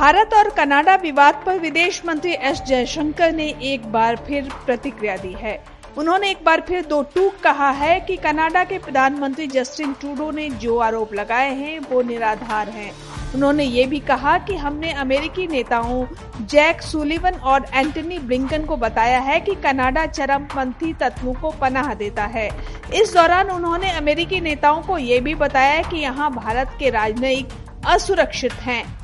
भारत और कनाडा विवाद पर विदेश मंत्री एस जयशंकर ने एक बार फिर प्रतिक्रिया दी है। उन्होंने एक बार फिर दो टूक कहा है कि कनाडा के प्रधानमंत्री जस्टिन ट्रूडो ने जो आरोप लगाए हैं, वो निराधार हैं। उन्होंने ये भी कहा कि हमने अमेरिकी नेताओं, जैक सुलिवन और एंटनी ब्लिंकन को बताया है कि कनाडा चरमपंथी तत्वों को पनाह देता है। इस दौरान उन्होंने अमेरिकी नेताओं को ये भी बताया कि यहाँ भारत के राजनयिक असुरक्षित हैं।